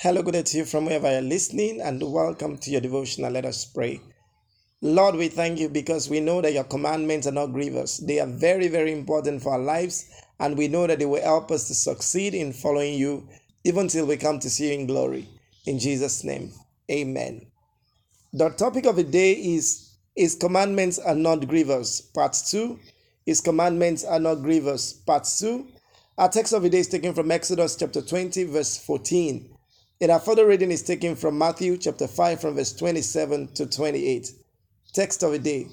Hello, good day to you from wherever you're listening, and welcome to your devotional. Let us pray. Lord, we thank you because we know that your commandments are not grievous. They are very, very important for our lives, and we know that they will help us to succeed in following you even till we come to see you in glory. In Jesus' name, amen. The topic of the day is His commandments are not grievous, part 2. His commandments are not grievous, part 2. Our text of the day is taken from Exodus chapter 20, verse 14. And our further reading is taken from Matthew chapter 5, from verse 27 to 28. Text of the day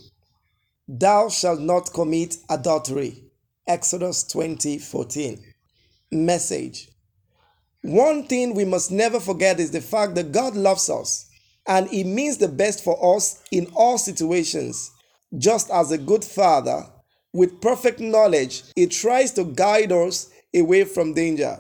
Thou shalt not commit adultery. Exodus 20, 14. Message One thing we must never forget is the fact that God loves us and He means the best for us in all situations. Just as a good father, with perfect knowledge, He tries to guide us away from danger.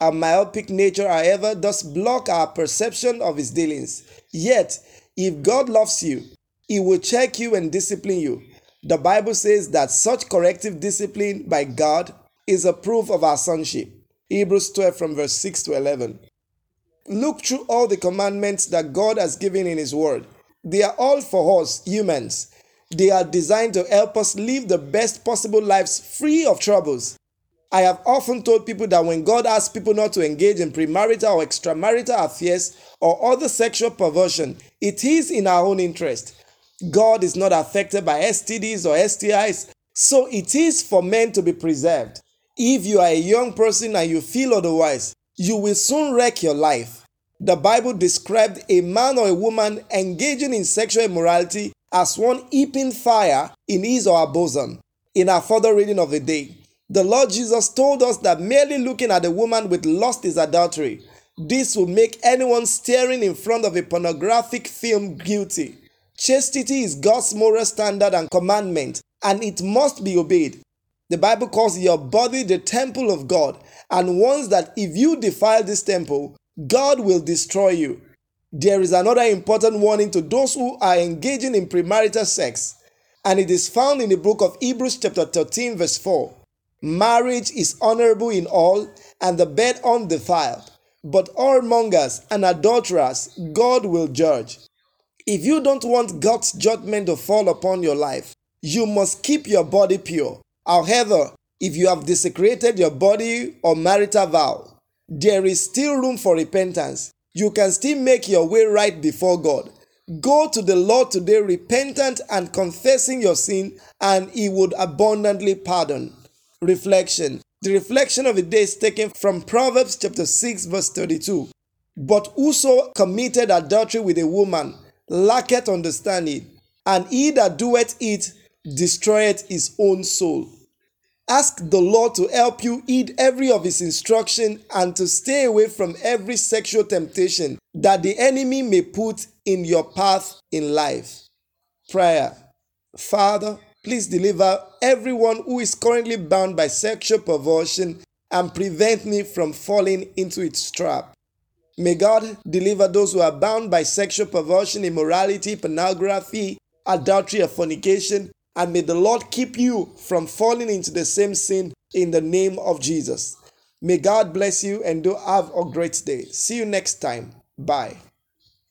Our myopic nature, however, does block our perception of his dealings. Yet, if God loves you, he will check you and discipline you. The Bible says that such corrective discipline by God is a proof of our sonship. Hebrews 12 from verse 6 to 11. Look through all the commandments that God has given in His Word. They are all for us, humans. They are designed to help us live the best possible lives free of troubles. I have often told people that when God asks people not to engage in premarital or extramarital affairs or other sexual perversion, it is in our own interest. God is not affected by STDs or STIs, so it is for men to be preserved. If you are a young person and you feel otherwise, you will soon wreck your life. The Bible described a man or a woman engaging in sexual immorality as one heaping fire in his or her bosom. In our further reading of the day, the Lord Jesus told us that merely looking at a woman with lust is adultery. This will make anyone staring in front of a pornographic film guilty. Chastity is God's moral standard and commandment, and it must be obeyed. The Bible calls your body the temple of God and warns that if you defile this temple, God will destroy you. There is another important warning to those who are engaging in premarital sex, and it is found in the book of Hebrews, chapter 13, verse 4. Marriage is honorable in all, and the bed undefiled. But whoremongers and adulterers God will judge. If you don't want God's judgment to fall upon your life, you must keep your body pure. However, if you have desecrated your body or marital vow, there is still room for repentance. You can still make your way right before God. Go to the Lord today repentant and confessing your sin, and He would abundantly pardon. Reflection. The reflection of the day is taken from Proverbs chapter 6, verse 32. But whoso committed adultery with a woman lacketh understanding, and he that doeth it destroyeth his own soul. Ask the Lord to help you heed every of his instruction and to stay away from every sexual temptation that the enemy may put in your path in life. Prayer. Father, Please deliver everyone who is currently bound by sexual perversion and prevent me from falling into its trap. May God deliver those who are bound by sexual perversion, immorality, pornography, adultery, or fornication, and may the Lord keep you from falling into the same sin in the name of Jesus. May God bless you and do have a great day. See you next time. Bye.